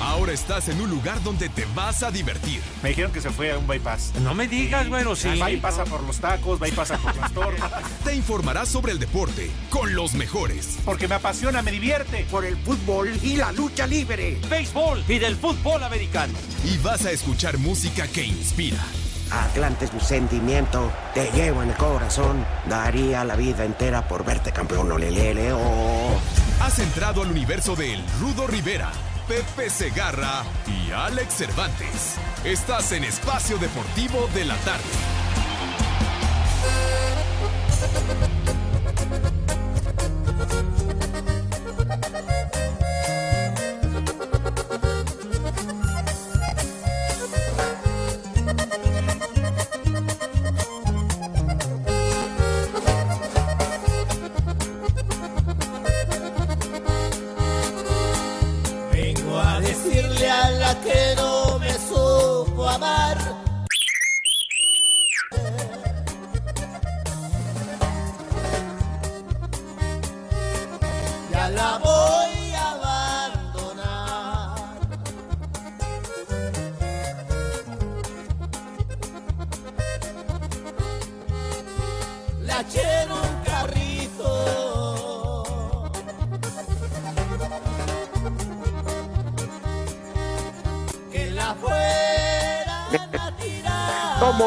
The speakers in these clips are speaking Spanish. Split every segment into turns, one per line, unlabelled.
Ahora estás en un lugar donde te vas a divertir.
Me dijeron que se fue a un bypass.
No me digas, bueno, sí.
Pasa por los tacos, pasa por las tortas.
Te informarás sobre el deporte con los mejores.
Porque me apasiona, me divierte.
Por el fútbol y la lucha libre.
Béisbol y del fútbol americano.
Y vas a escuchar música que inspira.
Atlante es mi sentimiento, te llevo en el corazón. Daría la vida entera por verte campeón, olelele, oh.
Has entrado al universo de El Rudo Rivera, Pepe Segarra y Alex Cervantes. Estás en Espacio Deportivo de la Tarde.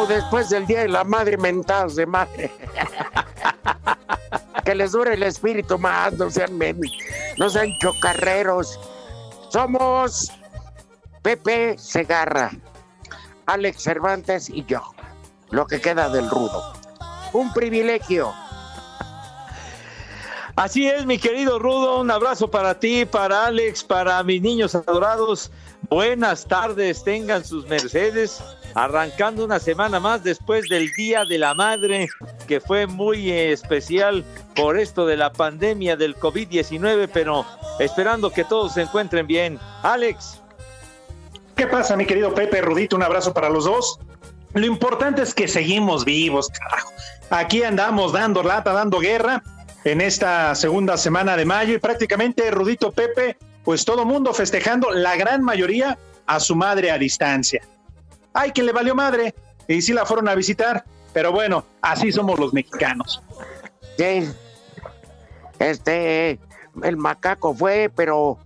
Después del Día de la Madre mentadas de madre. que les dure el espíritu más, no sean no sean chocarreros. Somos Pepe Segarra, Alex Cervantes y yo. Lo que queda del rudo. Un privilegio.
Así es, mi querido Rudo, un abrazo para ti, para Alex, para mis niños adorados. Buenas tardes, tengan sus mercedes. Arrancando una semana más después del Día de la Madre, que fue muy especial por esto de la pandemia del COVID-19, pero esperando que todos se encuentren bien. Alex.
¿Qué pasa, mi querido Pepe Rudito? Un abrazo para los dos. Lo importante es que seguimos vivos, carajo. Aquí andamos dando lata, dando guerra en esta segunda semana de mayo y prácticamente Rudito Pepe, pues todo mundo festejando, la gran mayoría a su madre a distancia. Ay, que le valió madre y sí la fueron a visitar, pero bueno, así somos los mexicanos.
Sí. Este, el macaco fue, pero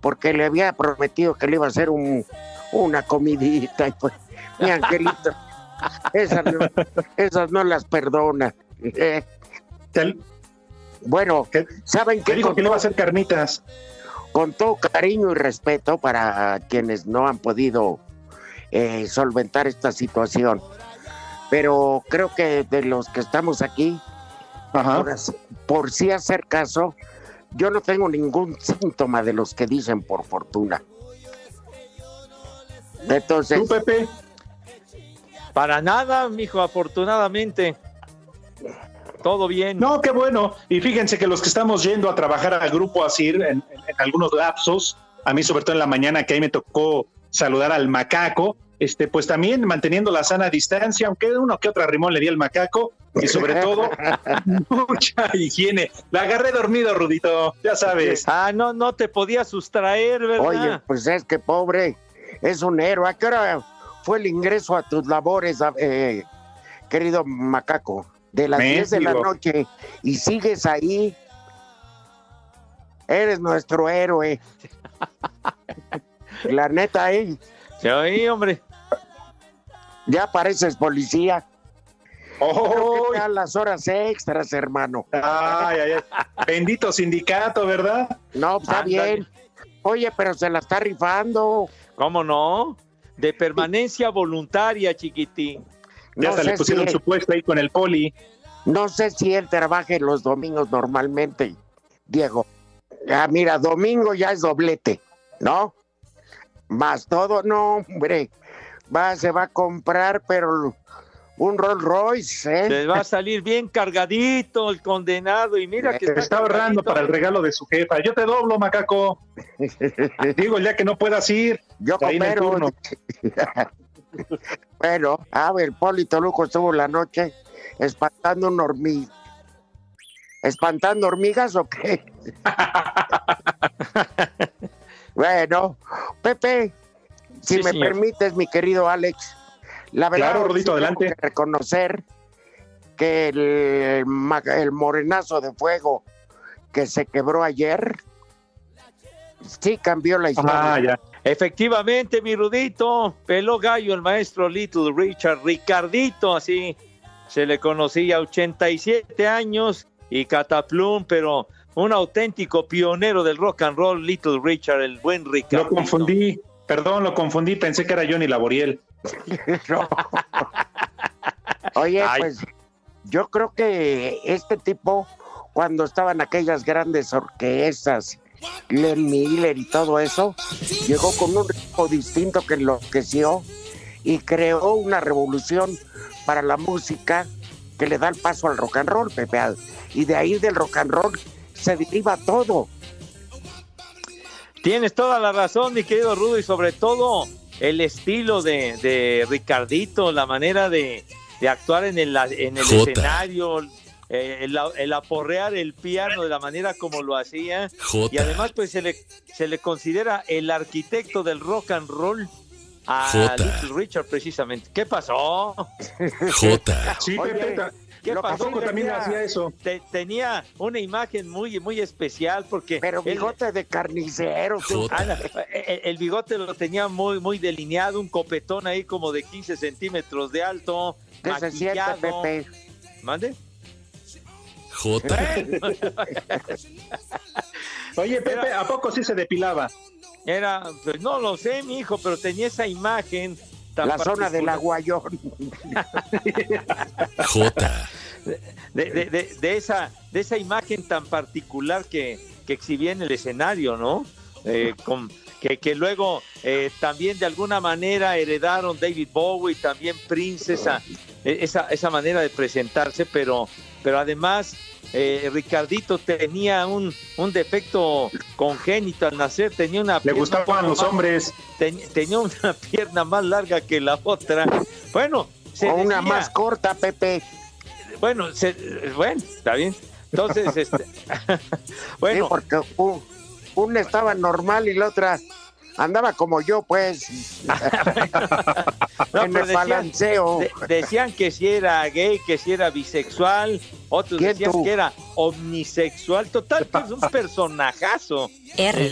porque le había prometido que le iba a hacer un, una comidita y pues, mi angelito, esas no, esas no las perdona. Eh, bueno, ¿saben
Que
qué?
dijo que le iba a hacer carnitas.
Con todo cariño y respeto para quienes no han podido eh, solventar esta situación. Pero creo que de los que estamos aquí, por, por sí hacer caso, yo no tengo ningún síntoma de los que dicen por fortuna. Entonces,
¿Tú, Pepe?
Para nada, mijo, afortunadamente. Todo bien.
No, qué bueno. Y fíjense que los que estamos yendo a trabajar al grupo ASIR en, en- en algunos lapsos, a mí sobre todo en la mañana que ahí me tocó saludar al macaco, este, pues también manteniendo la sana distancia, aunque uno que otra rimón le di al macaco, y sobre todo mucha higiene. La agarré dormido, Rudito, ya sabes.
Ah, no, no te podía sustraer, ¿verdad?
oye, pues es que pobre, es un héroe. ¿A qué hora fue el ingreso a tus labores, eh, querido macaco? De las 10 de la noche y sigues ahí. Eres nuestro héroe. La neta, ¿eh?
Sí, hombre.
Ya pareces policía.
Oh,
dan las horas extras, hermano.
ay, ay, ay. Bendito sindicato, ¿verdad?
No, está
Ándale.
bien. Oye, pero se la está rifando.
¿Cómo no? De permanencia voluntaria, chiquitín.
Ya
No sé
le pusieron
si-
su puesto ahí con el poli.
No sé si él trabaje los domingos normalmente, Diego. Ah, mira, domingo ya es doblete, ¿no? Más todo, no, hombre. Va, se va a comprar, pero un Rolls Royce, ¿eh?
Se va a salir bien cargadito el condenado y mira que
está, ahorrando para el regalo de su jefa. Yo te doblo, macaco. Digo, ya que no puedas ir.
Yo coopero. bueno, a ver, Polito Lujo estuvo la noche espantando un hormiga. ¿Espantando hormigas o qué? bueno, Pepe, si me permites, mi querido Alex, la verdad
claro, Rodito, adelante.
Que reconocer que el, el morenazo de fuego que se quebró ayer, sí cambió la historia. Ah, ya.
Efectivamente, mi Rudito, peló gallo el maestro Little Richard, Ricardito, así se le conocía, 87 años y cataplum, pero un auténtico pionero del rock and roll, Little Richard, el buen Ricardo.
Lo confundí, perdón, lo confundí, pensé que era Johnny Laboriel.
Oye, pues yo creo que este tipo, cuando estaban aquellas grandes orquestas, Glenn Miller y todo eso, llegó con un ritmo distinto que enloqueció y creó una revolución para la música que le da el paso al rock and roll, Pepe. Y de ahí del rock and roll se deriva todo.
Tienes toda la razón, mi querido Rudo, y sobre todo el estilo de, Ricardito, la manera de, actuar en el, en el escenario, eh, el, aporrear el piano de la manera como lo hacía. Y además, pues se le, se le considera el arquitecto del rock and roll a Little Richard, precisamente. ¿Qué pasó?
J. Sí, ¿Qué pasó? también hacía eso.
tenía una imagen muy, muy especial porque.
Pero bigote de carnicero.
el, bigote lo tenía muy, muy delineado, un copetón ahí como de 15 centímetros de alto.
¿Qué se siente, Pepe?
¿Mande?
J.
Oye, Pepe, ¿a poco sí se depilaba?
Era, pues no lo sé, mi hijo, pero tenía esa imagen
la zona del aguayón.
J.
De, esa, de esa imagen tan particular que, que exhibía en el escenario, ¿no? Eh, con, que, que, luego eh, también de alguna manera heredaron David Bowie, también Prince, esa, esa manera de presentarse, pero, pero además eh, Ricardito tenía un, un, defecto congénito al nacer, tenía una
Le gustaban los hombres.
tenía una pierna más larga que la otra. Bueno,
o una más corta, Pepe.
Bueno, bueno, está bien. Entonces, este, bueno.
porque una estaba normal y la otra andaba como yo, pues. en el balanceo.
decían que si era gay, que si era bisexual, otros decían que era omnisexual. Total, que es un personajazo.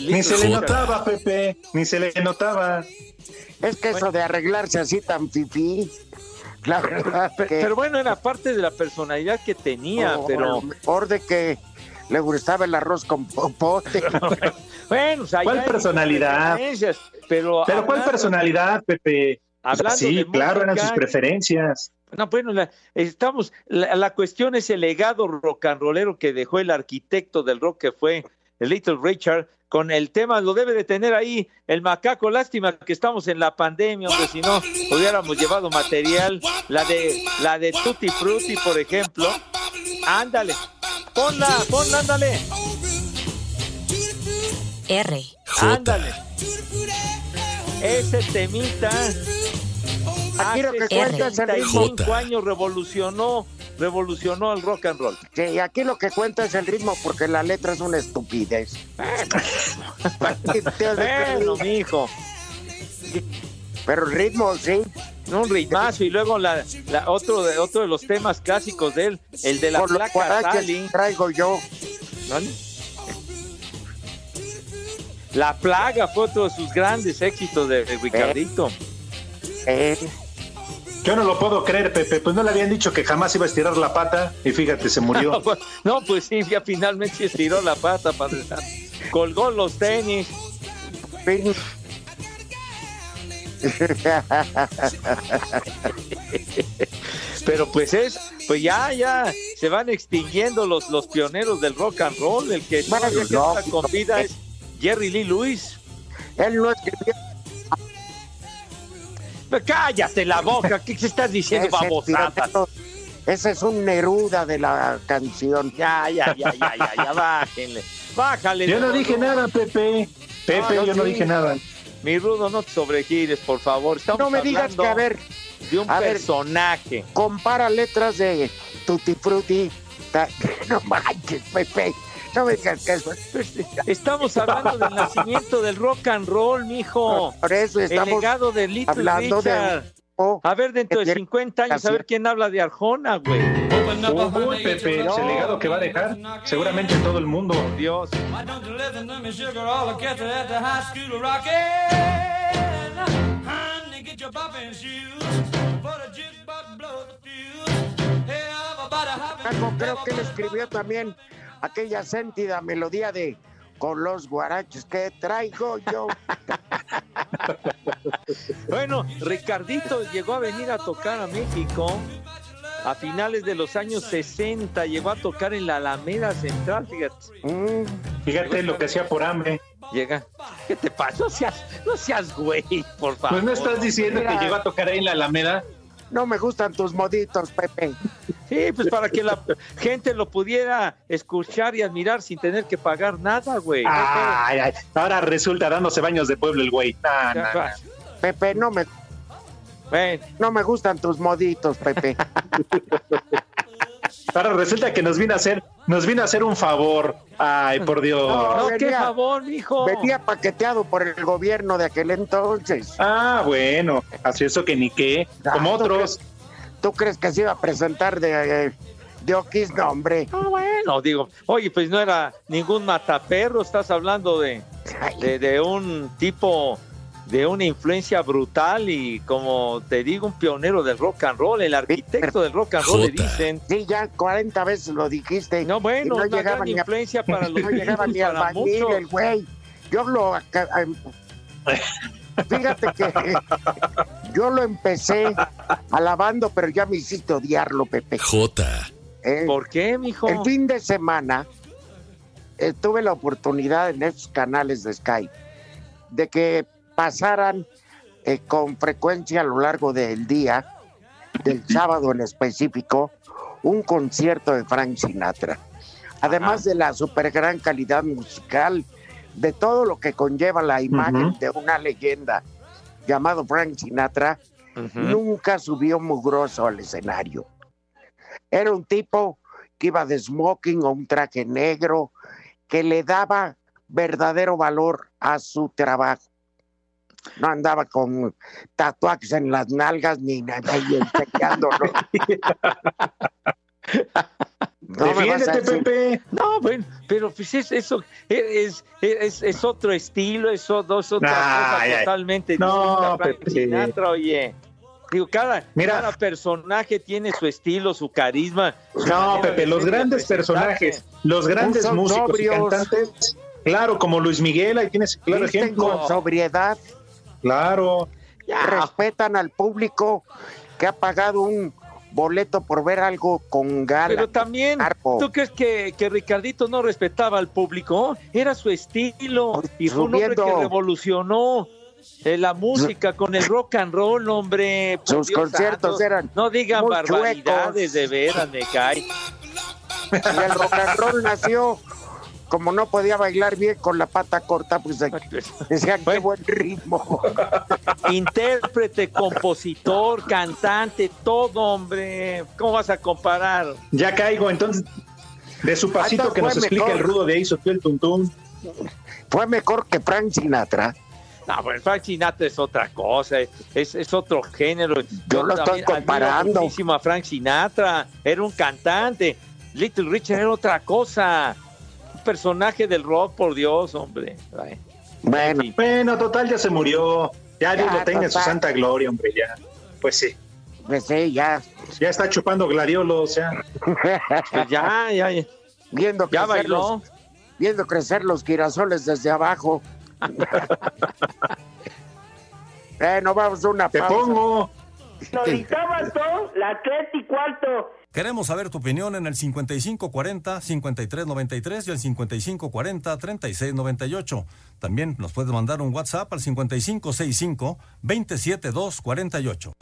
Ni se le notaba, Pepe, ni se le notaba.
Es que eso de arreglarse así tan fifí. La verdad
pero, bueno, era parte de la personalidad que tenía, pero.
Mejor de que le gustaba el arroz con popote.
bueno,
¿cuál personalidad?
Pero,
pero ¿cuál personalidad, Pepe? sí, claro, eran sus preferencias.
No, bueno, la, estamos, la, cuestión es el legado rock and rollero que dejó el arquitecto del rock que fue Little Richard, con el tema, lo debe de tener ahí el macaco, lástima que estamos en la pandemia, porque si no hubiéramos llevado material, la de la de Tutti Frutti, por ejemplo. Ándale, ponla, ponla, ándale.
R.
Ándale. Ese temita
Aquí lo que cuenta es el ritmo.
años revolucionó, revolucionó el rock and roll.
Sí, aquí lo que cuenta es el ritmo porque la letra es una estupidez.
bueno, mi hijo.
Pero el ritmo, sí.
Un ritmazo y luego la, otro, de, otro de los temas clásicos de él, el de la Por placa
traigo yo.
La plaga fue otro de sus grandes éxitos de, Ricardito.
Eh. Yo no lo puedo creer, Pepe. Pues no le habían dicho que jamás iba a estirar la pata y fíjate, se murió.
no, pues sí, ya finalmente estiró la pata. Para... Colgó los tenis. Pero pues es, pues ya, ya se van extinguiendo los, los pioneros del rock and roll. El que
bueno,
no, con vida es Jerry Lee Lewis.
Él no escribió
Cállate la boca, ¿qué estás diciendo, babosadas?
Ese es un Neruda de la canción.
Ya, ya, ya, ya, ya, ya, bájenle. Bájale.
Yo no dije nada, Pepe. Pepe,
No,
yo no
sí.
dije nada.
Mi Rudo, no te sobregires, por favor. Estamos
No me digas que, a ver,
de un
a ver.
personaje.
compara letras de Tutti Frutti. No manches, Pepe. No me digas que eso.
Estamos hablando del nacimiento del rock and roll, mijo.
Por eso
El
estamos
legado de Little
hablando de-
Richard.
oh,
A ver, dentro de
que tiene
50 años, a ver quién habla de Arjona, güey.
Uy, Pepe, ese legado que va a dejar seguramente en todo el mundo.
Dios.
Paco, creo que él escribió también aquella sentida melodía de Con los guaraches que traigo yo.
Bueno, Ricardito llegó a venir a tocar a México a finales de los años 60. Llegó a tocar en la Alameda Central, fíjate.
Mm,
Fíjate lo que hacía por hambre.
Llega. ¿Qué te pasa? No seas, no seas güey, por favor.
Pues no estás diciendo que llegó a tocar ahí en la Alameda.
No me gustan tus moditos, Pepe.
Sí, pues para que la gente lo pudiera escuchar y admirar sin tener que pagar nada, güey.
Ay, ay, ahora resulta dándose baños de pueblo el güey. Nah, nah, nah.
Pepe, no me,
Ven,
no me gustan tus moditos, Pepe.
Ahora resulta que nos vino a hacer, nos vino a hacer un favor. Ay, por Dios.
no, qué
venía-
favor, mijo.
Venía paqueteado por el gobierno de aquel entonces.
Ah, bueno, así eso que ni qué. Como
Ah, ¿tú
otros.
crees- ¿Tú crees que se iba a presentar de, eh, de Oquis? No, hombre.
Ah, bueno, digo, oye, pues no era ningún mataperro, estás hablando de, de, de un tipo de una influencia brutal y como te digo, un pionero del rock and roll, el arquitecto del rock and roll, le dicen.
Sí, ya 40 veces lo dijiste.
No, bueno,
Y no
una
llegaba
gran
ni a-
influencia para los
No llegaba ni al
muchos.
el güey. Yo lo... em- Fíjate que yo lo empecé alabando, pero ya me hiciste odiarlo, Pepe.
Jota.
Eh,
¿Por qué, mijo?
El fin de semana eh, tuve la oportunidad en estos canales de Skype de que pasaran eh, con frecuencia a lo largo del día, del sábado en específico, un concierto de Frank Sinatra. Además de la super gran calidad musical, de todo lo que conlleva la imagen de una leyenda llamado Frank Sinatra, nunca subió mugroso al escenario. Era un tipo que iba de smoking o un traje negro, que le daba verdadero valor a su trabajo. No andaba con tatuajes en las nalgas ni nada ahí enseñándolo. No
Defiéndete, Pepe.
No, bueno, pero pues es, eso es, es, es otro estilo, es, es otra cosa
Ay, ay.
totalmente
No, Pepe.
Sinatra, oye. Digo, cada,
Mira.
cada personaje tiene su estilo, su carisma. su
No, Pepe, los
y
grandes personajes, los grandes músicos y cantantes, claro, como Luis Miguel, ahí tienes claro ejemplo.
con sobriedad,
Claro.
Ya,
respetan al público que ha pagado un boleto por ver algo con gala.
pero también,
Arpo.
¿tú crees que, que Ricardito no respetaba al público? Era su estilo y fue un hombre que revolucionó eh, la música con el rock and roll, hombre.
Sus
Dios
conciertos
santo.
eran
No digan barbaridades,
chuecos.
de veras, me cae.
Y el rock and roll nació, como no podía bailar bien con la pata corta, pues de- decían qué buen ritmo.
Intérprete, compositor, cantante, todo, hombre. ¿Cómo vas a comparar?
Ya caigo, entonces, de su pasito que nos
fue
explica
mejor.
el rudo de ahí, el tuntún.
Fue mejor que Frank Sinatra.
No, pues Frank Sinatra es otra cosa, es, es otro género.
Yo lo estoy comparando.
muchísimo a Frank Sinatra, era un cantante. Little Richard era otra cosa. Personaje del rock, por Dios, hombre. Ay.
Bueno.
Bueno, total, ya se murió. Ya Dios lo tenga en su santa gloria, hombre, ya. Pues sí,
pues sí, ya
ya está chupando gladiolos, ya.
Pues ya, ya, ya,
viendo
ya
crecer,
bailó.
los, viendo crecer los girasoles desde abajo. bueno, vamos a una
Te
pausa.
pongo.
Mató las tres y cuarto
Queremos saber tu opinión en el 5540-5393 y el 5540-3698. También nos puedes mandar un WhatsApp al 5565-27248.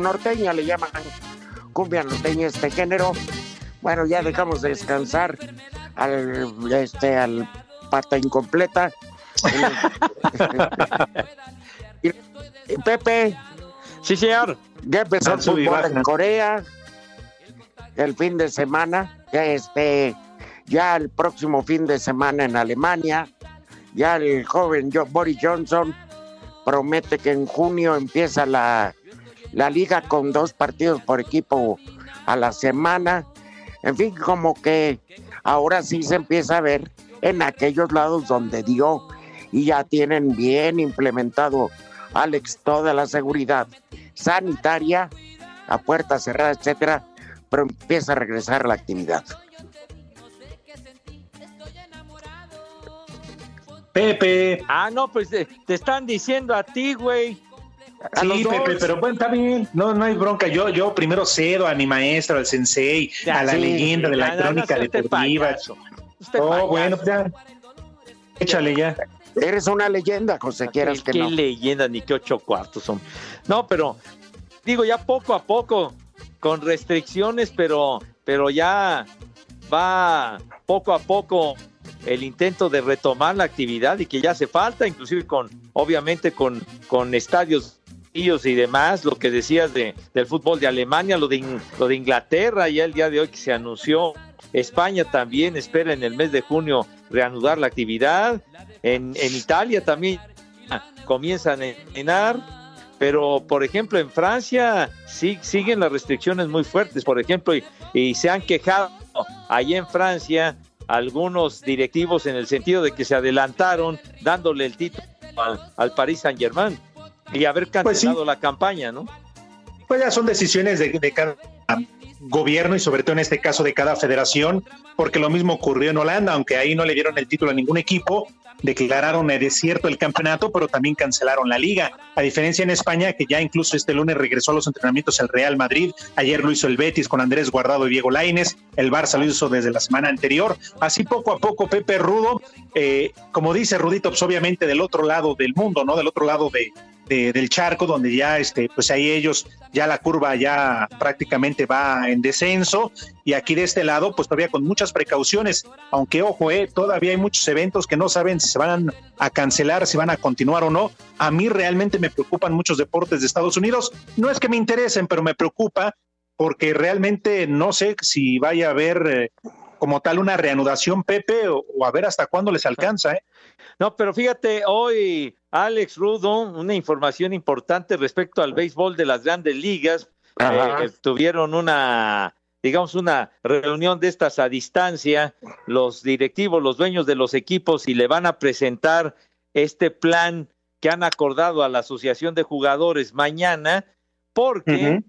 Norteña le llaman cumbia norteña este género. Bueno, ya dejamos de descansar al este al pata incompleta. y, Pepe,
Sí, señor.
ya empezó el fútbol en Corea el fin de semana. Ya este, ya el próximo fin de semana en Alemania. Ya el joven Jo- Boris Johnson promete que en junio empieza la, la liga con dos partidos por equipo a la semana. En fin, como que ahora sí se empieza a ver en aquellos lados donde dio y ya tienen bien implementado, Alex, toda la seguridad sanitaria, a puerta cerrada, etcétera, pero empieza a regresar la actividad.
Pepe.
Ah, no, pues te, te están diciendo a ti, güey.
Sí. Pepe, pero bueno, está bien. No, no hay bronca. Yo, yo primero cedo a mi maestro, al sensei,
Ya,
a la
sí,
leyenda de la
ya, ya, no
crónica deportiva. Oh,
payaso.
bueno, ya. Échale ya.
Eres una leyenda, José, quieras
qué,
que no.
leyenda, ni qué ocho cuartos son. No, pero digo, ya poco a poco, con restricciones, pero, pero ya va poco a poco el intento de retomar la actividad y que ya hace falta, inclusive con, obviamente, con, con estadios vacíos y demás, lo que decías de, del fútbol de Alemania, lo de, lo de Inglaterra, ya el día de hoy que se anunció, España también espera en el mes de junio reanudar la actividad, en, en Italia también comienzan a entrenar, pero por ejemplo en Francia sí, siguen las restricciones muy fuertes, por ejemplo, y, y se han quejado allí en Francia algunos directivos en el sentido de que se adelantaron dándole el título al, al Paris Saint Germain y haber
Pues sí.
cancelado la campaña, ¿no?
Pues ya son decisiones de, de cada gobierno y sobre todo en este caso de cada federación, porque lo mismo ocurrió en Holanda, aunque ahí no le dieron el título a ningún equipo, declararon desierto el campeonato, pero también cancelaron la liga. A diferencia en España, que ya incluso este lunes regresó a los entrenamientos el Real Madrid, ayer lo hizo el Betis con Andrés Guardado y Diego Laines, el Barça lo hizo desde la semana anterior. Así poco a poco, Pepe Rudo, eh, como dice Rudito, pues obviamente del otro lado del mundo, ¿no? Del otro lado de, de- del charco, donde ya, este, pues ahí ellos, ya la curva ya prácticamente va en descenso, y aquí de este lado, pues todavía con muchas precauciones, aunque ojo, eh, todavía hay muchos eventos que no saben si se van a cancelar, si van a continuar o no. A mí realmente me preocupan muchos deportes de Estados Unidos. No es que me interesen, pero me preocupa porque realmente no sé si vaya a haber eh, como tal una reanudación, Pepe, o, o a ver hasta cuándo les alcanza, ¿eh?
No, pero fíjate, hoy Alex Rudo, una información importante respecto al béisbol de las grandes ligas.
Ajá.
Eh, tuvieron una, digamos, una reunión de estas a distancia, los directivos, los dueños de los equipos, y le van a presentar este plan que han acordado a la Asociación de Jugadores mañana, porque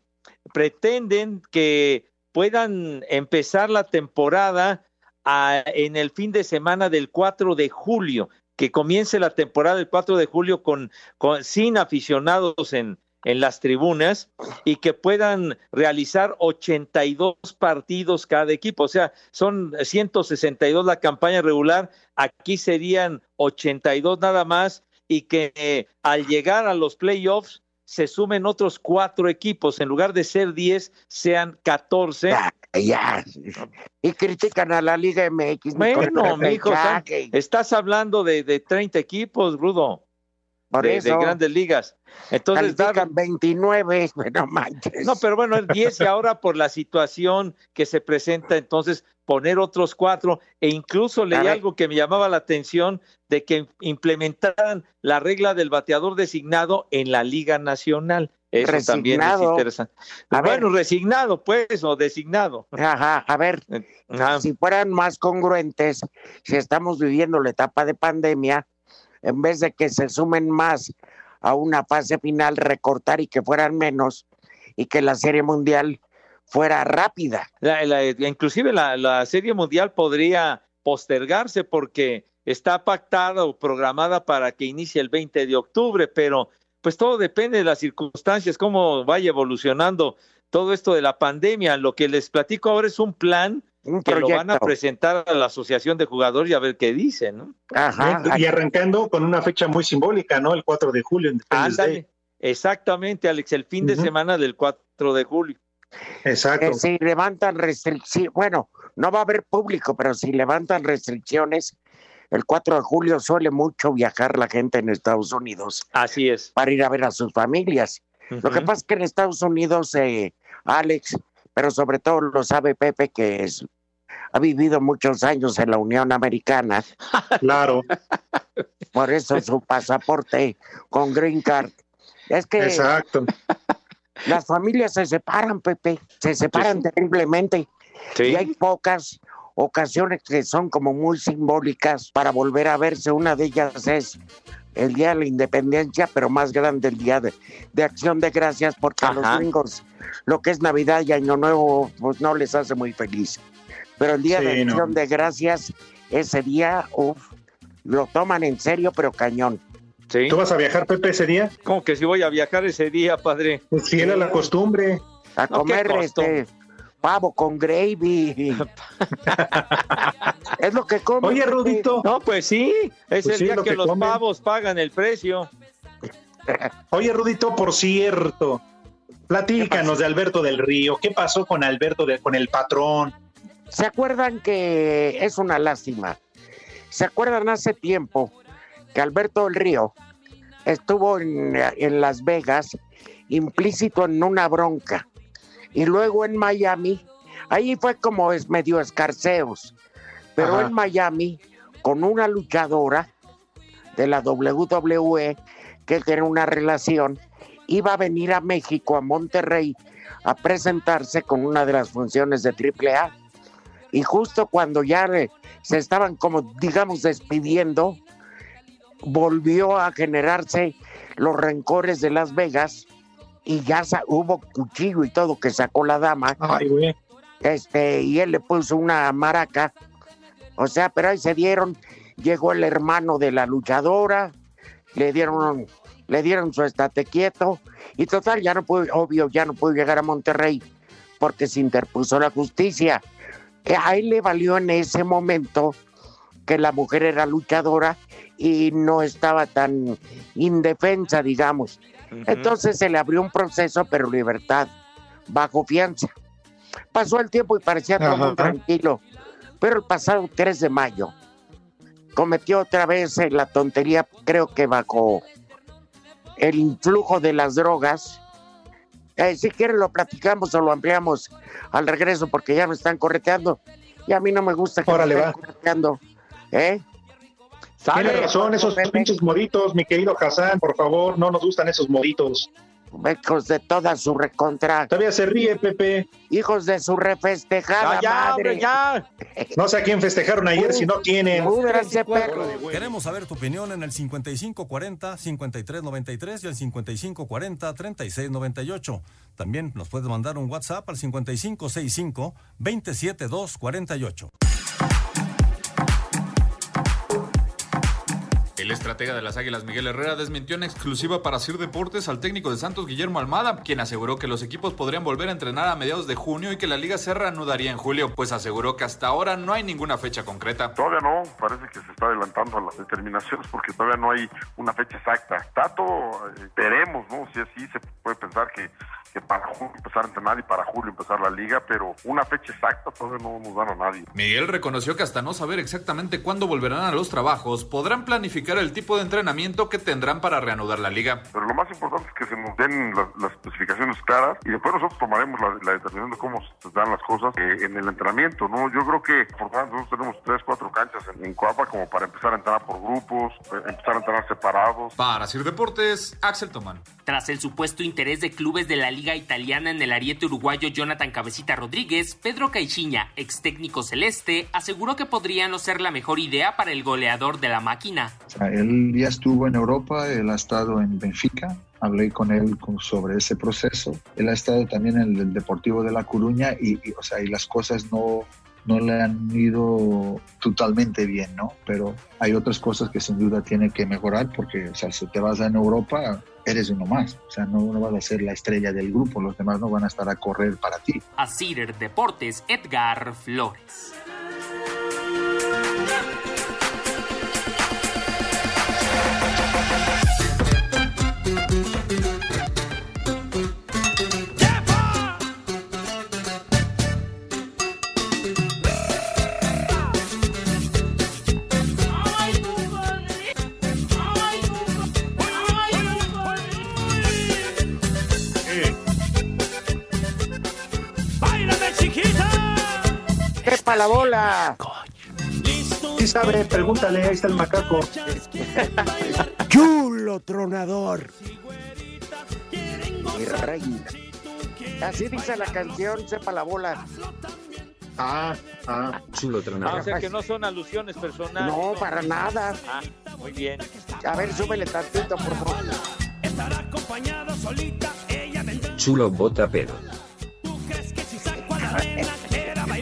pretenden que puedan empezar la temporada a- en el fin de semana del 4 de julio, que comience la temporada del 4 de julio con, con- sin aficionados en, en las tribunas y que puedan realizar 82 partidos cada equipo. O sea, son 162 la campaña regular, aquí serían 82 nada más y que eh, al llegar a los playoffs se sumen otros cuatro equipos, en lugar de ser 10, sean 14.
Ya, ya. Y critican a la Liga MX.
Bueno,
el
están-
repechaje.
estás hablando de, de 30 equipos, Rudo,
Por
de, de
eso
grandes ligas. Entonces, dar-
califican 29, no manches.
no, pero bueno, es 10 y ahora por la situación que se presenta, entonces poner otros cuatro, e incluso leí algo que me llamaba la atención de que implementaran la regla del bateador designado en la Liga Nacional. Eso también es interesante.
A ver.
bueno, resignado, pues, o designado.
Ajá, a ver, si fueran más congruentes, si estamos viviendo la etapa de pandemia, en vez de que se sumen más a una fase final, recortar y que fueran menos, y que la serie mundial fuera rápida.
La- la- inclusive la, la Serie Mundial podría postergarse porque está pactada o programada para que inicie el 20 de octubre, pero pues todo depende de las circunstancias, cómo vaya evolucionando todo esto de la pandemia. Lo que les platico ahora es un plan
Un
que lo van a presentar a la Asociación de Jugadores y a ver qué dicen, ¿no?
Ajá,
Y arrancando con una fecha muy simbólica, ¿no? El 4 de julio. Day.
Exactamente, Alex, el fin de semana del 4 de julio.
Exacto.
que si levantan restricciones, bueno, no va a haber público, pero si levantan restricciones, el 4 de julio suele mucho viajar la gente en Estados Unidos
Así es.
para ir a ver a sus familias. Lo que pasa es que en Estados Unidos, eh, Alex, pero sobre todo lo sabe Pepe, que es, ha vivido muchos años en la Unión Americana,
Claro.
por eso su pasaporte con Green Card. Es que
Exacto.
Las familias se separan, Pepe, se separan terriblemente.
Sí.
Y hay pocas ocasiones que son como muy simbólicas para volver a verse. Una de ellas es el Día de la Independencia, pero más grande el Día de, de Acción de Gracias, porque a los gringos lo que es Navidad y Año Nuevo pues no les hace muy feliz. Pero el Día
Sí,
de
no.
Acción de Gracias, ese día, uf, lo toman en serio, pero cañón.
Sí.
¿Tú vas a viajar, Pepe, ese día?
¿Cómo que si voy a viajar ese día, padre?
Pues fiel a la costumbre.
A
No,
comer este pavo con gravy. es lo que come.
Oye. Rudito.
No, pues sí, es
Pues
el
sí,
día
lo
que,
que
los
comen.
pavos pagan el precio.
Oye, Rudito, por cierto, platícanos de Alberto del Río. ¿Qué pasó con Alberto, de- con el patrón?
¿Se acuerdan que es una lástima? ¿Se acuerdan hace tiempo que Alberto del Río estuvo en, en Las Vegas implícito en una bronca y luego en Miami, ahí fue como es medio escarceos, pero
Ajá.
en Miami con una luchadora de la WWE que tiene una relación, iba a venir a México, a Monterrey, a presentarse con una de las funciones de AAA. Y justo cuando ya eh, se estaban como, digamos, despidiendo, volvió a generarse los rencores de Las Vegas y ya hubo cuchillo y todo que sacó la dama,
Ay, güey.
este, y él le puso una maraca. O sea, pero ahí se dieron, llegó el hermano de la luchadora, le dieron, le dieron su estate quieto, y total, ya no pudo, obvio, ya no pudo llegar a Monterrey porque se interpuso la justicia. Eh, A él le valió en ese momento que la mujer era luchadora y no estaba tan indefensa, digamos. Entonces se le abrió un proceso, pero libertad, bajo fianza. Pasó el tiempo y parecía todo muy tranquilo, pero el pasado 3 de mayo cometió otra vez la tontería, creo que bajo el influjo de las drogas. Eh, si quieren lo platicamos o lo ampliamos al regreso porque ya me están correteando y a mí no me gusta que
Órale,
me
va.
estén correteando. ¿eh?
Tienes
Sale.
razón, esos
Pepe.
pinches moditos, mi querido Hassan, por favor, no nos gustan esos moditos.
Hijos de toda su recontra,
Todavía se ríe, Pepe.
hijos de su refestejada
Ya, ya,
madre.
hombre, ya.
No sé a quién festejaron ayer si no tienen.
Púdranse, perros.
Queremos saber tu opinión en el 5540-5393 y el 5540-3698. También nos puedes mandar un WhatsApp al 5565-27248.
El estratega de las Águilas Miguel Herrera desmintió en exclusiva para Sir Deportes al técnico de Santos Guillermo Almada, quien aseguró que los equipos podrían volver a entrenar a mediados de junio y que la liga se reanudaría en julio, pues aseguró que hasta ahora no hay ninguna fecha concreta.
Todavía no, parece que se está adelantando a las determinaciones porque todavía no hay una fecha exacta. Tato, eh, veremos, ¿no? Si así se puede pensar que que para junio empezar a entrenar y para julio empezar la liga, pero una fecha exacta todavía no nos dan a nadie.
Miguel reconoció que hasta no saber exactamente cuándo volverán a los trabajos, podrán planificar el tipo de entrenamiento que tendrán para reanudar la liga.
Pero lo más importante es que se nos den las, las especificaciones claras y después nosotros tomaremos la, la determinación de cómo se dan las cosas eh, en el entrenamiento, ¿no? Yo creo que por tanto nosotros tenemos tres, cuatro canchas en, en Coapa como para empezar a entrenar por grupos, eh, empezar a entrenar separados.
Para Sir Deportes, Axel Tomán.
Tras el supuesto interés de clubes de la Liga Italiana en el ariete uruguayo Jonathan Cabecita Rodríguez, Pedro Caixinha, ex técnico celeste, aseguró que podría no ser la mejor idea para el goleador de la máquina.
Él ya estuvo en Europa, él ha estado en Benfica, hablé con él sobre ese proceso. Él ha estado también en el Deportivo de La Coruña y, y, o sea, y las cosas no, no le han ido totalmente bien, ¿no? Pero hay otras cosas que sin duda tiene que mejorar porque, o sea, si te vas en Europa, eres uno más. O sea, no, no vas a ser la estrella del grupo, los demás no van a estar a correr para ti.
A Cider Deportes, Edgar Flores.
¡Epa la bola!
Sí sabe, pregúntale, ahí está el macaco.
¡Chulo tronador! Mi reina. Así dice la canción, sepa la bola.
Ah, ah.
Chulo Ah, o sea que no son alusiones personales.
No, para nada.
Ah, muy bien.
A ver, súbele tantito, por favor.
Estará acompañada solita, ella.
Chulo bota pedo.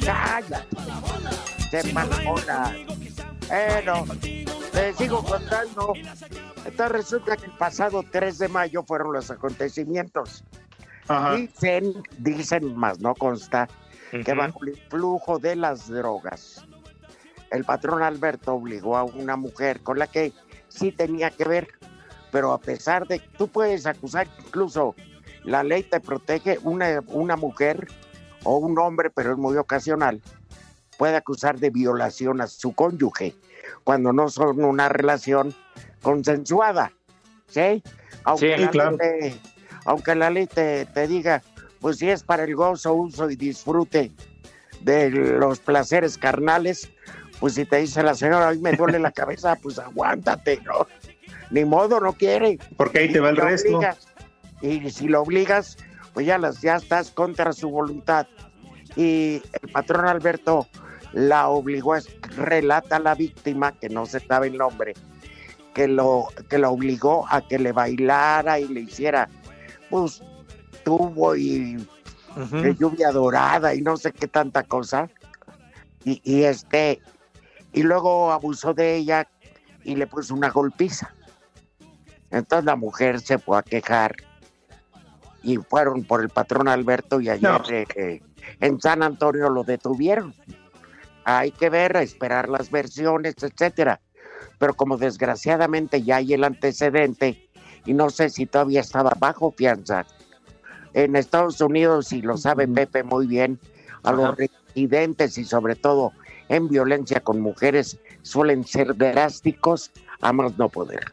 Cállate. Bola. Bueno, te sigo contando. Entonces resulta que el pasado 3 de mayo fueron los acontecimientos.
Ajá.
Dicen, dicen más, no consta, que bajo el influjo de las drogas, el patrón Alberto obligó a una mujer con la que sí tenía que ver, pero a pesar de, tú puedes acusar, incluso la ley te protege, una, una mujer o un hombre, pero es muy ocasional, puede acusar de violación a su cónyuge cuando no son una relación consensuada, ¿sí? Aunque,
Sí,
la,
claro.
ley te, aunque la ley te, te diga, pues si es para el gozo, uso y disfrute de los placeres carnales, pues si te dice la señora, hoy me duele la cabeza, pues aguántate, ¿no? Ni modo, no quiere.
Porque ahí te va el resto.
obligas. Y si lo obligas, pues ya, las, ya estás contra su voluntad. Y el patrón Alberto la obligó, relata a la víctima, que no se sabe el nombre, que lo, que lo obligó a que le bailara y le hiciera, pues, tubo y lluvia dorada y no sé qué tanta cosa. Y, y este, y luego abusó de ella y le puso una golpiza. Entonces la mujer se fue a quejar y fueron por el patrón Alberto y ayer
No.
eh, en San Antonio lo detuvieron. Hay que ver, a esperar las versiones, etcétera. Pero como desgraciadamente ya hay el antecedente y no sé si todavía estaba bajo fianza. En Estados Unidos, y lo sabe Pepe muy bien, a los residentes y sobre todo en violencia con mujeres suelen ser drásticos a más no poder.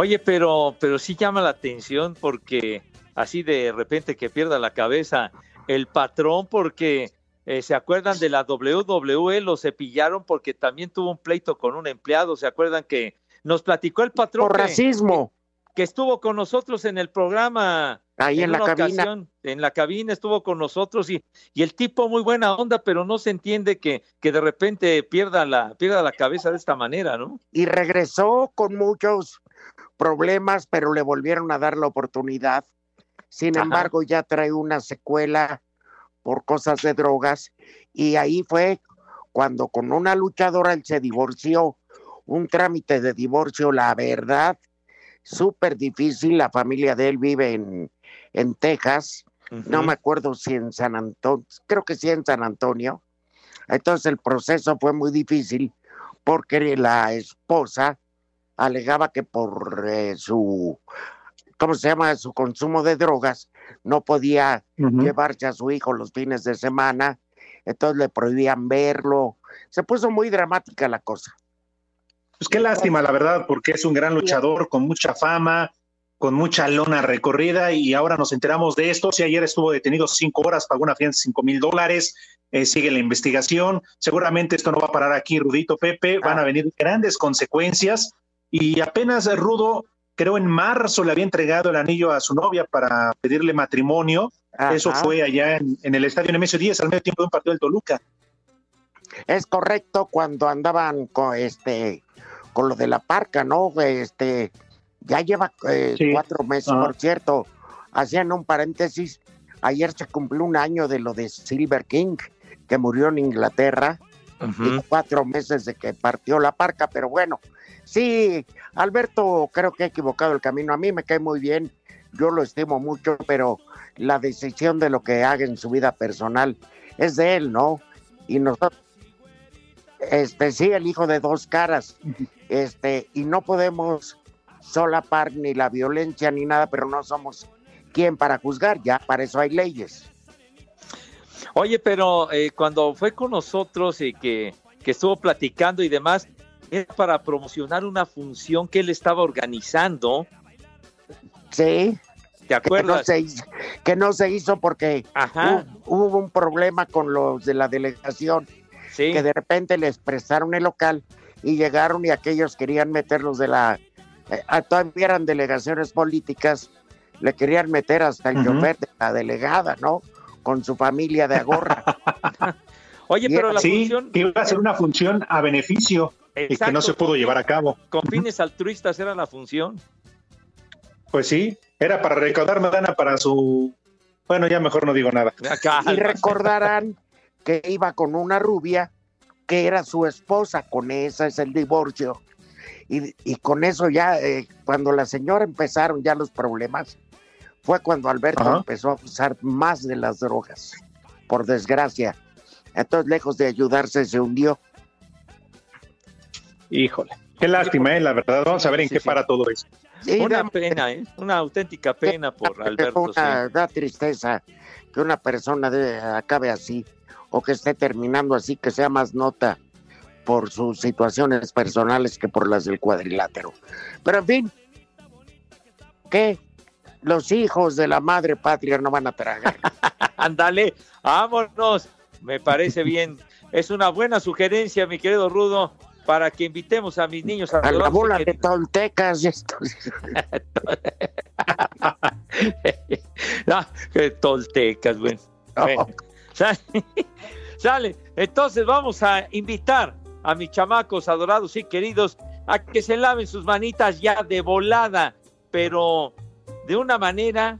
Oye, pero, pero sí llama la atención porque así de repente que pierda la cabeza el patrón porque eh, se acuerdan de la WWE, lo cepillaron porque también tuvo un pleito con un empleado, se acuerdan que nos platicó el patrón
Por
que-
racismo.
que estuvo con nosotros en el programa.
Ahí en la cabina.
ocasión, en la cabina estuvo con nosotros y, y el tipo muy buena onda, pero no se entiende que, que de repente pierda la, pierda la cabeza de esta manera, ¿no?
y regresó con muchos problemas, pero le volvieron a dar la oportunidad. Sin
Ajá.
embargo, ya trae una secuela por cosas de drogas y ahí fue cuando con una luchadora él se divorció, un trámite de divorcio, la verdad, súper difícil. La familia de él vive en, en Texas, no me acuerdo si en San Antonio, creo que sí en San Antonio. Entonces el proceso fue muy difícil porque la esposa alegaba que por eh, su ¿cómo se llama? Su consumo de drogas, no podía
Ujú.
llevarse a su hijo los fines de semana, entonces le prohibían verlo. Se puso muy dramática la cosa.
Pues qué lástima, la verdad, porque es un gran luchador con mucha fama, con mucha lona recorrida y ahora nos enteramos de esto. Si ayer estuvo detenido cinco horas, pagó una fianza de cinco mil dólares, eh, sigue la investigación. Seguramente esto no va a parar aquí, Rudito Pepe, van a venir grandes consecuencias y apenas Rudo, creo en marzo le había entregado el anillo a su novia para pedirle matrimonio. Eso fue allá en, en el estadio Nemesio 10 al medio tiempo de un partido del Toluca.
Es correcto cuando andaban con este con lo de la parca, ¿no? Este ya lleva eh,
Sí.
cuatro meses,
Ajá.
por cierto. Hacían un paréntesis. Ayer se cumplió un año de lo de Silver King, que murió en Inglaterra. y cuatro meses de que partió la parca, pero bueno, sí, Alberto creo que ha equivocado el camino. A mí me cae muy bien, yo lo estimo mucho, pero la decisión de lo que haga en su vida personal es de él, ¿no? Y nosotros, este, sí, el hijo de dos caras, este, y no podemos solapar ni la violencia ni nada, pero no somos quien para juzgar, ya para eso hay leyes.
Oye, pero eh, cuando fue con nosotros y que, que estuvo platicando y demás, es para promocionar una función que él estaba organizando.
Sí.
¿Te
Que no
acuerdas?
se hizo, que no se hizo porque
Ajá.
hubo un problema con los de la delegación,
Sí.
que de repente les prestaron el local y llegaron y aquellos querían meterlos de la... eh, ah, todavía eran delegaciones políticas, le querían meter hasta el
Ujú.
chofer de la delegada, ¿no? Con su familia de agorra.
Oye, pero la
sí,
función...
que iba a ser una función a beneficio y que no se pudo llevar a cabo.
Con fines altruistas era la función.
Pues sí, era para recaudar Madana para su... Bueno, ya mejor no digo nada.
y recordarán que iba con una rubia que era su esposa, con esa es el divorcio. Y, y con eso ya, eh, cuando la señora empezaron ya los problemas, fue cuando Alberto
Ajá.
empezó a usar más de las drogas, por desgracia. Entonces, lejos de ayudarse, se hundió.
Híjole. Qué lástima, eh, la verdad. Vamos a ver en
Sí,
qué
sí.
para todo eso.
Sí,
Una
da-
pena, ¿eh? Una auténtica pena por Alberto. sí.
una- da tristeza que una persona de- acabe así o que esté terminando así, que sea más nota por sus situaciones personales que por las del cuadrilátero. Pero en fin, ¿qué? Los hijos de la madre patria no van a tragar.
Ándale, vámonos. Me parece bien. Es una buena sugerencia, mi querido Rudo, para que invitemos a mis niños a
A la bola de esto.
Ah, qué toltecas. Bueno, sale, sale. Entonces vamos a invitar a mis chamacos adorados y queridos a que se laven sus manitas ya de volada, pero de una manera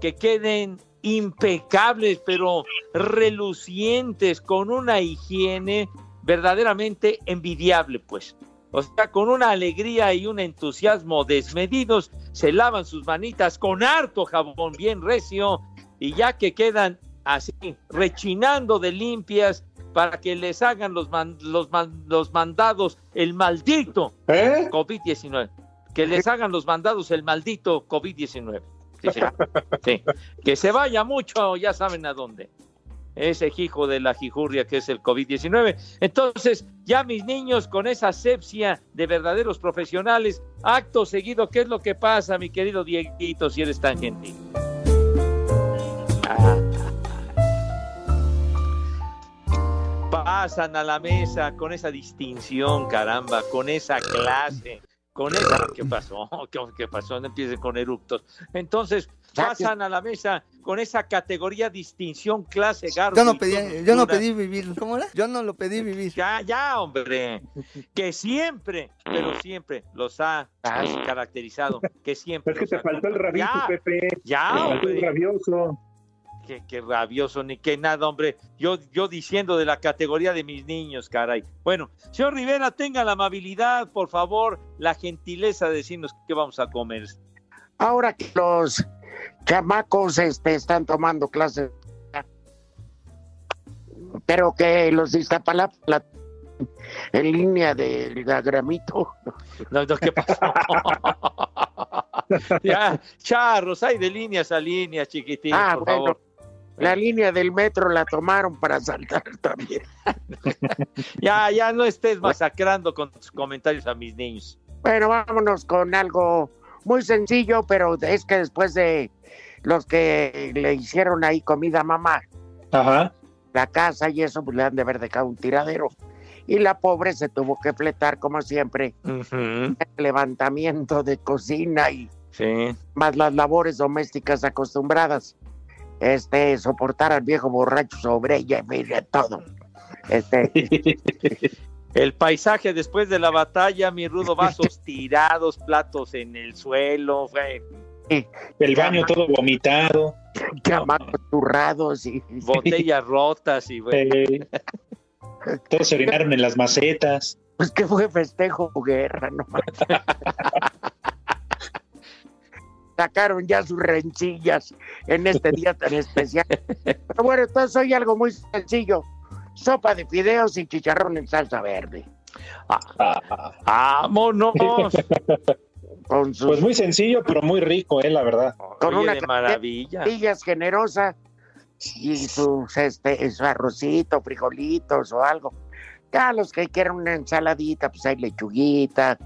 que queden impecables, pero relucientes, con una higiene verdaderamente envidiable, pues. O sea, con una alegría y un entusiasmo desmedidos, se lavan sus manitas con harto jabón bien recio y ya que quedan así, rechinando de limpias para que les hagan los, man- los, man- los mandados el maldito
¿Eh?
COVID-19. Que les hagan los mandados el maldito COVID-19. Sí, sí. Sí. Que se vaya mucho, ya saben a dónde. Ese hijo de la jijurria que es el COVID-19. Entonces, ya mis niños con esa asepsia de verdaderos profesionales, acto seguido, ¿qué es lo que pasa, mi querido Dieguito, si eres tan gentil? Ah. Pasan a la mesa con esa distinción, caramba, con esa clase, con esa... ¿Qué pasó? ¿Qué, qué pasó? No empiecen con eructos. Entonces, pasan a la mesa con esa categoría, distinción, clase, garbo.
Yo no pedí, yo no pedí vivir. ¿Cómo era? Yo no lo pedí vivir.
Ya, ya, hombre. Que siempre, pero siempre los ha caracterizado. Que siempre.
Es que te
ha-
faltó el rabito,
Ya,
Pepe.
Ya,
Te faltó el
hombre.
rabioso.
Qué, qué rabioso, ni qué nada, hombre. Yo, yo diciendo de la categoría de mis niños, caray. Bueno, señor Rivera, tenga la amabilidad, por favor, la gentileza de decirnos qué vamos a comer.
Ahora que los chamacos este, están tomando clases, pero que los de Iztapalapa la- en línea del gramito.
No, no, ¿qué pasó? ya, charros, hay de líneas a líneas, chiquitín,
Ah,
por
bueno.
favor.
La línea del metro la tomaron para saltar también.
Ya, ya no estés masacrando con tus comentarios a mis niños.
Bueno, vámonos con algo muy sencillo, pero es que después de los que le hicieron ahí comida a mamá,
Ajá.
la casa y eso, pues le han de haber dejado un tiradero. Y la pobre se tuvo que fletar, como siempre, el levantamiento de cocina y
Sí.
más las labores domésticas acostumbradas. Este, soportar al viejo borracho sobre ella y mire todo. Este,
El paisaje después de la batalla, mi rudo, vasos tirados, platos en el suelo, fue
El baño todo vomitado.
chamacos zurrados y
botellas rotas y bueno.
Eh, todos se orinaron en las macetas.
pues que fue festejo o guerra, no. Sacaron ya sus rencillas en este día tan especial. Pero bueno, entonces hoy algo muy sencillo. Sopa de fideos y chicharrón en salsa verde.
¡Vámonos!
Con sus
Pues muy sencillo, pero muy rico, eh, la verdad.
con
Oye,
una
de maravilla.
generosa y sus este su arrocito, frijolitos o algo. Ya los que quieran una ensaladita, pues hay lechuguita,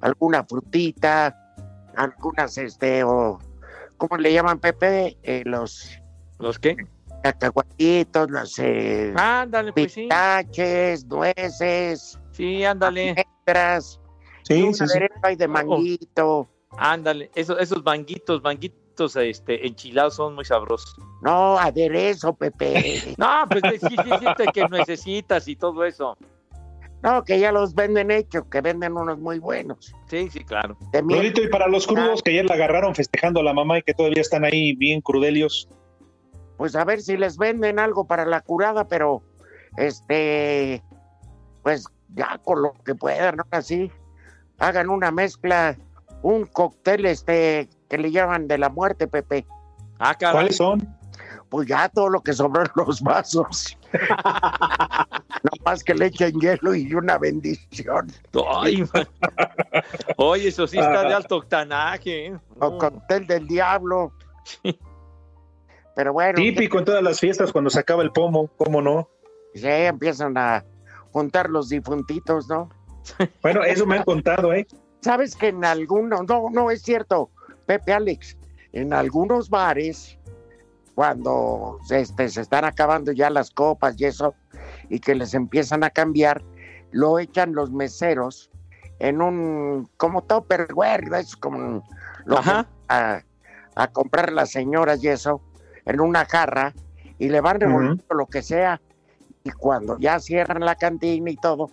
alguna frutita, algunas este o ¿cómo le llaman Pepe? Eh, los
¿Los qué?
Cacahuatitos, los eh,
Ándale, pues sí.
pistaches, nueces,
Sí, ándale.
almendras, y
Sí,
un
sí, sí.
de manguito.
Ándale. Esos, esos manguitos, manguitos este, enchilados son muy sabrosos.
No, aderezo, Pepe.
No, pues sí, sí, sí, sí, que necesitas y todo eso.
no, que ya los venden hechos, que venden unos muy buenos.
Sí, sí, claro.
Rudito, y para los crudos que ayer la agarraron festejando a la mamá y que todavía están ahí bien crudelios.
Pues a ver si les venden algo para la curada, pero este, pues ya con lo que puedan, ¿no? Así, hagan una mezcla, un cóctel, este, que le llaman de la muerte, Pepe.
Ah, caray.
¿Cuáles son?
Pues ya todo lo que sobró en los vasos. no más que le echen hielo y una bendición.
Ay, man. Oye, eso sí está de alto octanaje. ¿eh?
O cóctel del diablo. Pero bueno,
Típico en todas las fiestas cuando se acaba el pomo, ¿cómo no?
ya empiezan a juntar los difuntitos, ¿no?
Bueno, eso me han contado, ¿eh?
Sabes que en algunos, no, no es cierto, Pepe Alex, en algunos bares, cuando este, se están acabando ya las copas y eso, y que les empiezan a cambiar, lo echan los meseros en un, como topperware, es como lo a comprar las señoras y eso, en una jarra, y le van revolviendo lo que sea, y cuando ya cierran la cantina y todo,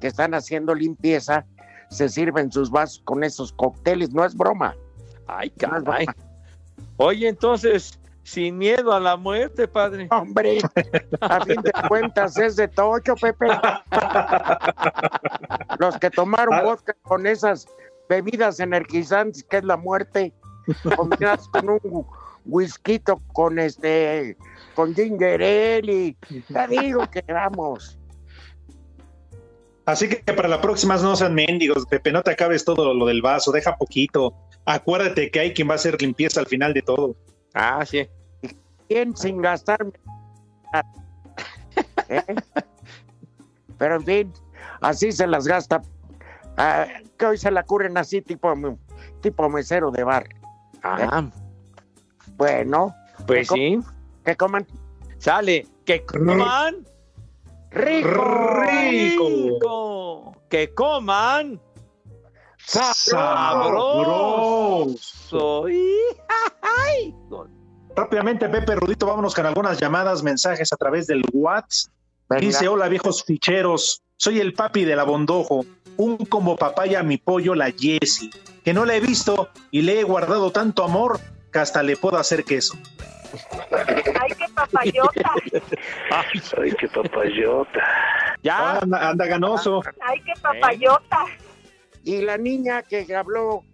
que están haciendo limpieza, se sirven sus vasos con esos cócteles, no es broma.
Ay, caray. Oye, entonces, sin miedo a la muerte, padre.
Hombre, a fin de cuentas es de tocho, Pepe. Los que tomaron
Ah.
vodka con esas bebidas energizantes, que es la muerte, combinadas con un whisky con este, con ginger ale y te digo que vamos.
Así que para la próxima no sean mendigos, Pepe, no te acabes todo lo del vaso, deja poquito. Acuérdate que hay quien va a hacer limpieza al final de todo.
Ah, sí.
bien sin gastar. ¿Eh? Pero en fin, así se las gasta. Ah, que hoy se la curen así, tipo, tipo mesero de bar.
Ah,
Bueno,
pues
que
sí.
que coman
Sale. Que coman.
rico.
rico. Que coman. Sabroso. Y- ay,
Rápidamente, Pepe Rudito, vámonos con algunas llamadas, mensajes a través del WhatsApp. Dice, hola viejos ficheros, soy el papi de la Bondojo, un como papaya mi pollo la Jessie, que no la he visto y le he guardado tanto amor que hasta le puedo hacer queso.
Ay, qué papayota.
Ay, qué papayota.
Ya.
Anda, anda ganoso.
Ay, qué papayota.
Y la niña que habló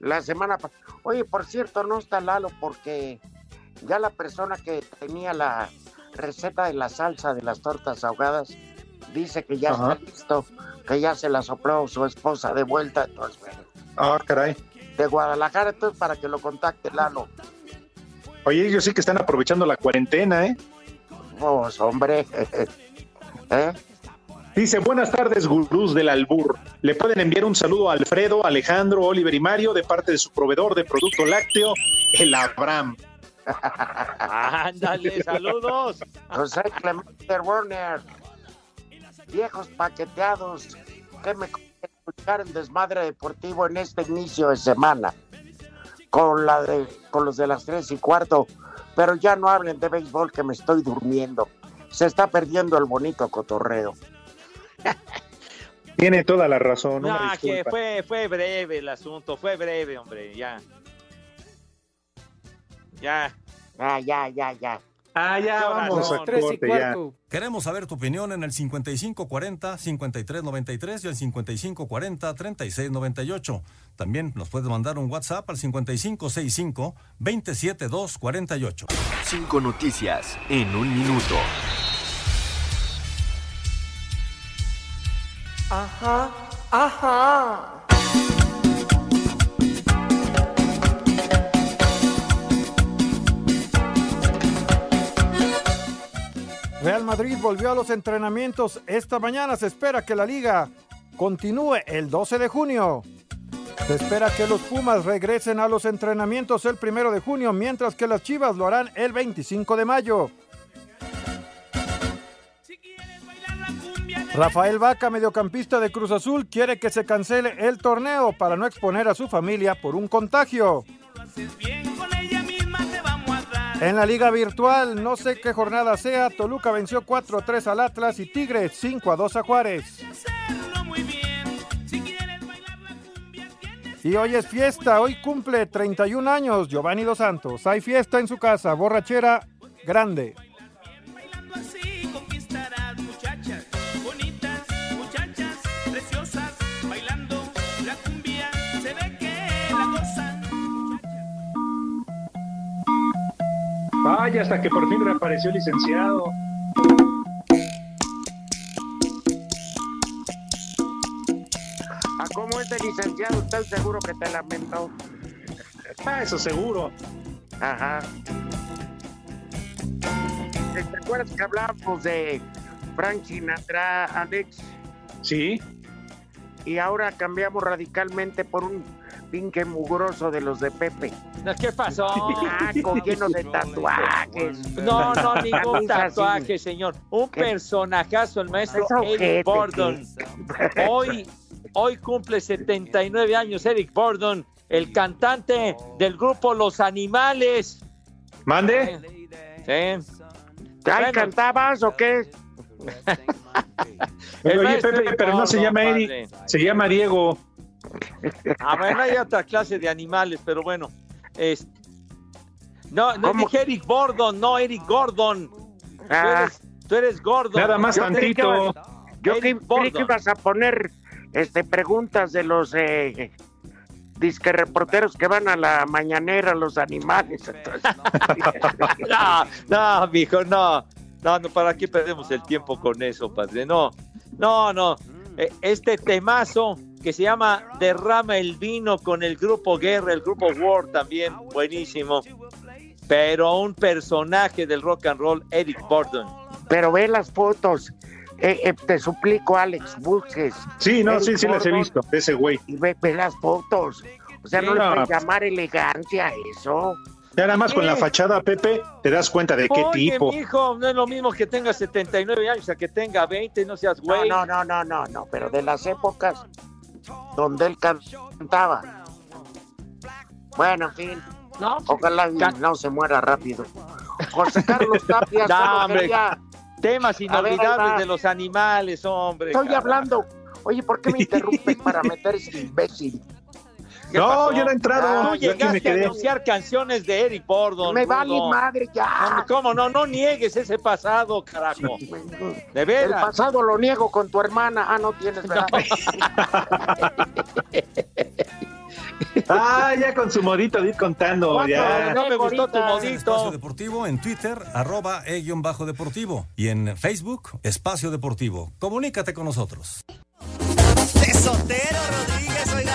la semana pasada. Oye, por cierto, no está Lalo porque ya la persona que tenía la receta de la salsa de las tortas ahogadas dice que ya
Ajá.
está listo, que ya se la sopló su esposa de vuelta. Entonces, bueno,
Ah, caray.
De Guadalajara, entonces para que lo contacte Lalo.
Oye, ellos sí que están aprovechando la cuarentena, ¿eh?
Pues, hombre. ¿Eh?
Dice, buenas tardes, gurús del albur. Le pueden enviar un saludo a Alfredo, Alejandro, Oliver y Mario de parte de su proveedor de producto lácteo, el Abraham.
Ándale, saludos.
José Clemente Werner. Viejos paqueteados. ¿Qué me escuchar el desmadre deportivo en este inicio de semana? Con, la de, con los de las tres y cuarto. Pero ya no hablen de béisbol que me estoy durmiendo. Se está perdiendo el bonito cotorreo.
Tiene toda la razón.
No,
una
que fue, fue breve el asunto, fue breve, hombre, ya. Ya.
Ah, ya, ya, ya.
Ah, ya, vamos a corte, ya.
Queremos saber tu opinión en el 5540-5393 y el 5540-3698. También nos puedes mandar un WhatsApp al 5565-27248.
Cinco noticias en un minuto.
Ajá, ajá.
Real Madrid volvió a los entrenamientos esta mañana. Se espera que la liga continúe el 12 de junio. Se espera que los Pumas regresen a los entrenamientos el primero de junio, mientras que las Chivas lo harán el 25 de mayo. Rafael Vaca, mediocampista de Cruz Azul, quiere que se cancele el torneo para no exponer a su familia por un contagio. En la liga virtual, no sé qué jornada sea, Toluca venció 4-3 al Atlas y Tigres 5-2 a Juárez. Y hoy es fiesta, hoy cumple 31 años Giovanni Dos Santos. Hay fiesta en su casa, borrachera grande.
Hasta que por fin reapareció el licenciado.
¿A cómo es el licenciado? Estoy seguro que te lamentó.
Ah, eso seguro.
Ajá. ¿Te acuerdas que hablábamos de Frank Sinatra, Alex?
Sí.
Y ahora cambiamos radicalmente por un pinque mugroso de los de Pepe.
¿Qué pasó?
Ah, con lleno de tatuajes.
No, no, ningún tatuaje, señor. Un
¿Qué?
personajazo, el maestro Eric Bordon. Hoy, hoy cumple 79 años Eric Bordon, el cantante del grupo Los Animales.
¿Mande?
Sí.
¿Ay,
Bueno.
cantabas o qué?
Oye, Pepe, pero no se llama. Eric, se llama Diego.
Ah, bueno, hay otra clase de animales, pero bueno. es- No, no
¿Cómo?
dije Eric Bordon, no Eric Gordon. Tú
Ah.
eres, tú eres Gordon.
Nada más
Yo
tantito.
Yo creí que ibas a poner este, preguntas de los eh, disque reporteros que van a la mañanera, los animales. entonces.
No, no, mijo, no. No, no, ¿para qué perdemos el tiempo con eso, padre? No, no, no. Eh, Este temazo que se llama Derrama el vino con el grupo Guerra, el grupo War también, buenísimo. Pero un personaje del rock and roll, Eric Borden.
Pero ve las fotos. Eh, eh, te suplico, Alex, busques.
Sí, no,
Eric
sí, sí las he visto, ese güey.
Y ve, ve las fotos. O sea,
Sí,
no le
no,
puedes
pues-
llamar elegancia a eso.
Ya nada más con la fachada, Pepe, te das cuenta de qué
Oye,
tipo.
mijo, no es lo mismo que tenga 79 años a que tenga 20, no seas
No,
güey.
no, no, no, no, no, pero de las épocas donde él cantaba. Bueno, en fin.
No,
Ojalá no se muera rápido. José Carlos Tapia,
No, hombre.
quería-
Temas
ver,
inolvidables de los animales, hombre.
Estoy
carajo.
hablando. Oye, ¿por qué me interrumpes para meter ese imbécil?
¿Qué
No,
pasó?
yo no he entrado.
Tú
me
llegaste a anunciar canciones de Eric Bordon.
Me
Rudo.
vale madre ya.
¿Cómo no? No niegues ese pasado, carajo. De
El
veras.
pasado lo niego con tu hermana. Ah, no tienes, ¿verdad?
Ah, ya con su modito de ir contando. Ya.
No me gustó tu
Espacio
modito.
Deportivo en Twitter, arroba e-deportivo. Y en Facebook, Espacio Deportivo. Comunícate con nosotros.
De Sotero Rodríguez, oiga.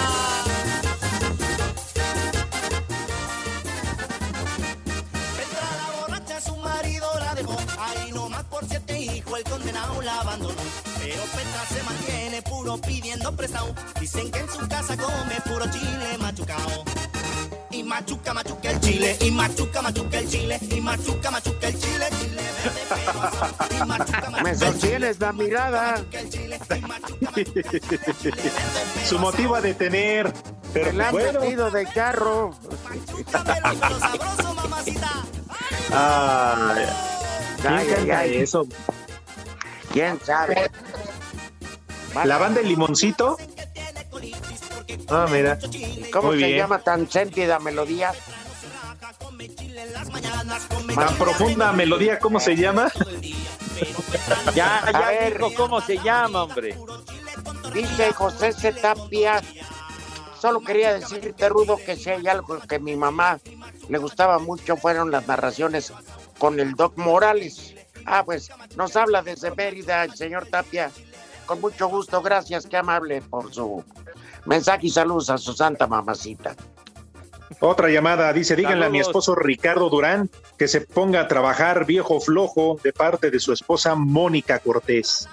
Condenado la abandonó. Pero Petra se mantiene puro pidiendo prestado. Dicen que en su casa come puro chile machucao. Y machuca, machuca el chile, y machuca, machuca el chile, y machuca, machuca el chile, chile verde pero azul. Y machuca, machuca
Me
el
sostienes la mirada.
Su motivo a detener. Pero
han
bueno.
metido de carro.
Ay, ¿Quién
Ay,
canta
ay, ay.
eso?
¿Quién sabe?
¿La banda El Limoncito? Ah, mira.
¿Cómo
Muy
se
bien.
llama tan sentida melodía?
Tan profunda melodía, ¿cómo se llama?
Ya,
A
ya
ver.
dijo cómo se llama, hombre.
Dice José C. Tapia. Solo quería decirte, Rudo, que si hay algo que a mi mamá le gustaba mucho fueron las narraciones con el Doc Morales. Ah, pues nos habla desde Mérida el señor Tapia. Con mucho gusto, gracias, qué amable por su mensaje y saludos a su santa mamacita.
Otra llamada, dice, díganle a mi esposo Ricardo Durán que se ponga a trabajar viejo flojo de parte de su esposa Mónica Cortés.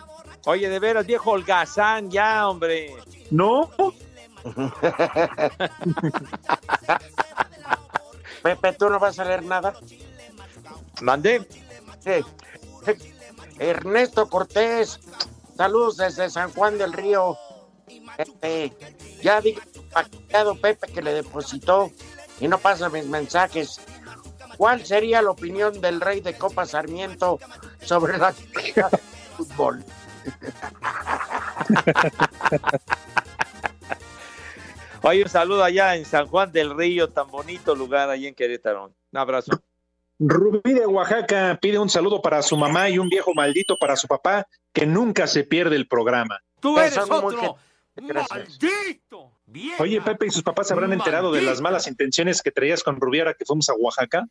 Oye, de veras, viejo holgazán, ya, hombre.
No,
Pepe, ¿tú no vas a leer nada?
¿Mandé?
Sí. Ernesto Cortés, saludos desde San Juan del Río. Este, ya dije paqueado Pepe que le depositó y no pasa mis mensajes. ¿Cuál sería la opinión del rey de Copa Sarmiento sobre la de fútbol?
Oye, un saludo allá en San Juan del Río, tan bonito lugar allá en Querétaro. Un abrazo.
Rubí de Oaxaca pide un saludo para su mamá y un viejo maldito para su papá, que nunca se pierde el programa.
Tú eres otro. ¡Maldito! Vieja.
Oye, Pepe, ¿y sus papás se habrán enterado de las malas intenciones que traías con Rubí ahora que fuimos a Oaxaca?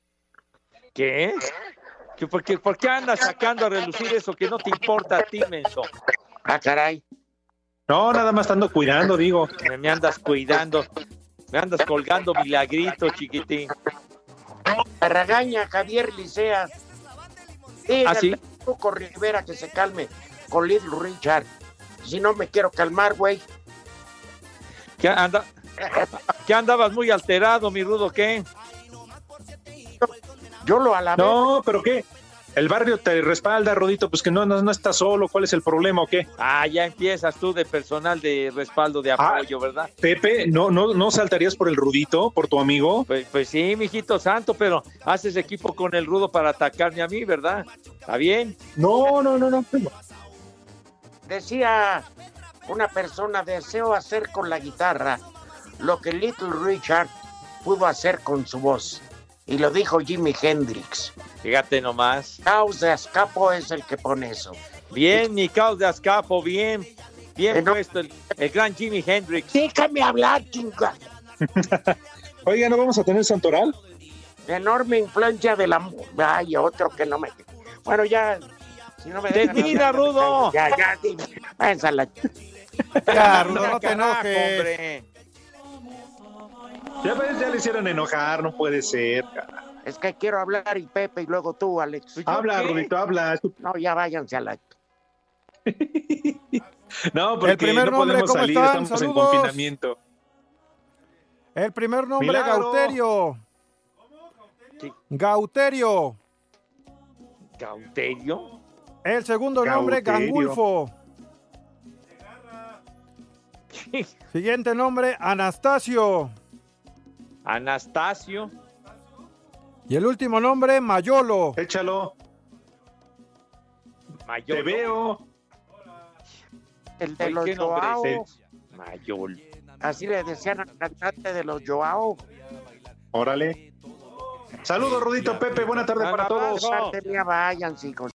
¿Qué? ¿Qué- por, qué, por qué andas sacando a relucir eso que no te importa a ti, menso?
Ah, caray.
No, nada más estando cuidando, digo.
Me, me andas cuidando. Me andas colgando milagrito, chiquitín.
Me regaña Javier Licea. Dígale
¿Ah, sí?
Tuco Rivera que se calme con Little Richard. Si no me quiero calmar, güey.
¿Qué, anda, ¿Qué andabas muy alterado, mi rudo? ¿Qué?
Yo lo alabé.
No, pero ¿qué? El barrio te respalda, Rodito, pues que no, no, no estás solo. ¿Cuál es el problema o qué?
Ah, ya empiezas tú de personal de respaldo, de apoyo, ¿verdad?
Pepe, ¿no, no, ¿no saltarías por el Rudito, por tu amigo?
Pues, pues sí, mijito santo, pero haces equipo con el rudo para atacarme a mí, ¿verdad? ¿Está bien?
No, no, no, no.
Decía una persona, deseo hacer con la guitarra lo que Little Richard pudo hacer con su voz. Y lo dijo Jimi Hendrix.
Fíjate nomás.
Caos de Escapo es el que pone eso.
Bien, mi caos de Azcapo, bien. Bien
Eh, no.
puesto el, el gran Jimi Hendrix.
Déjame hablar, chinga.
Oiga, ¿no vamos a tener santoral?
Enorme influencia de la... Ay, otro que no me... Bueno, ya... Si no me
Termina, Rudo.
Ya, ya,
Ya, te
Carajo,
enojes.
hombre.
Ya ves, ya le hicieron enojar, no puede ser. cara.
Es que quiero hablar y Pepe y luego tú, Alex.
Habla,
qué?
Rudito, habla.
No, ya váyanse a la...
No, porque
El primer
no
nombre,
podemos
¿cómo
salir,
están?
estamos en confinamiento.
El primer nombre,
Milagro.
Gauterio.
Sí.
Gauterio.
¿Cauterio?
El segundo nombre,
Gauterio.
Gangulfo. Siguiente nombre, Anastasio.
Anastasio.
Y el último nombre, Mayolo.
Échalo,
Mayor.
te veo.
El de los
¿qué nombre
Joao.
es ese? Mayol.
Así le decían al cantante de los Joao.
Órale. Saludos, Rudito, Pepe, buena tarde para todos.
Mía, váyanse, hijos.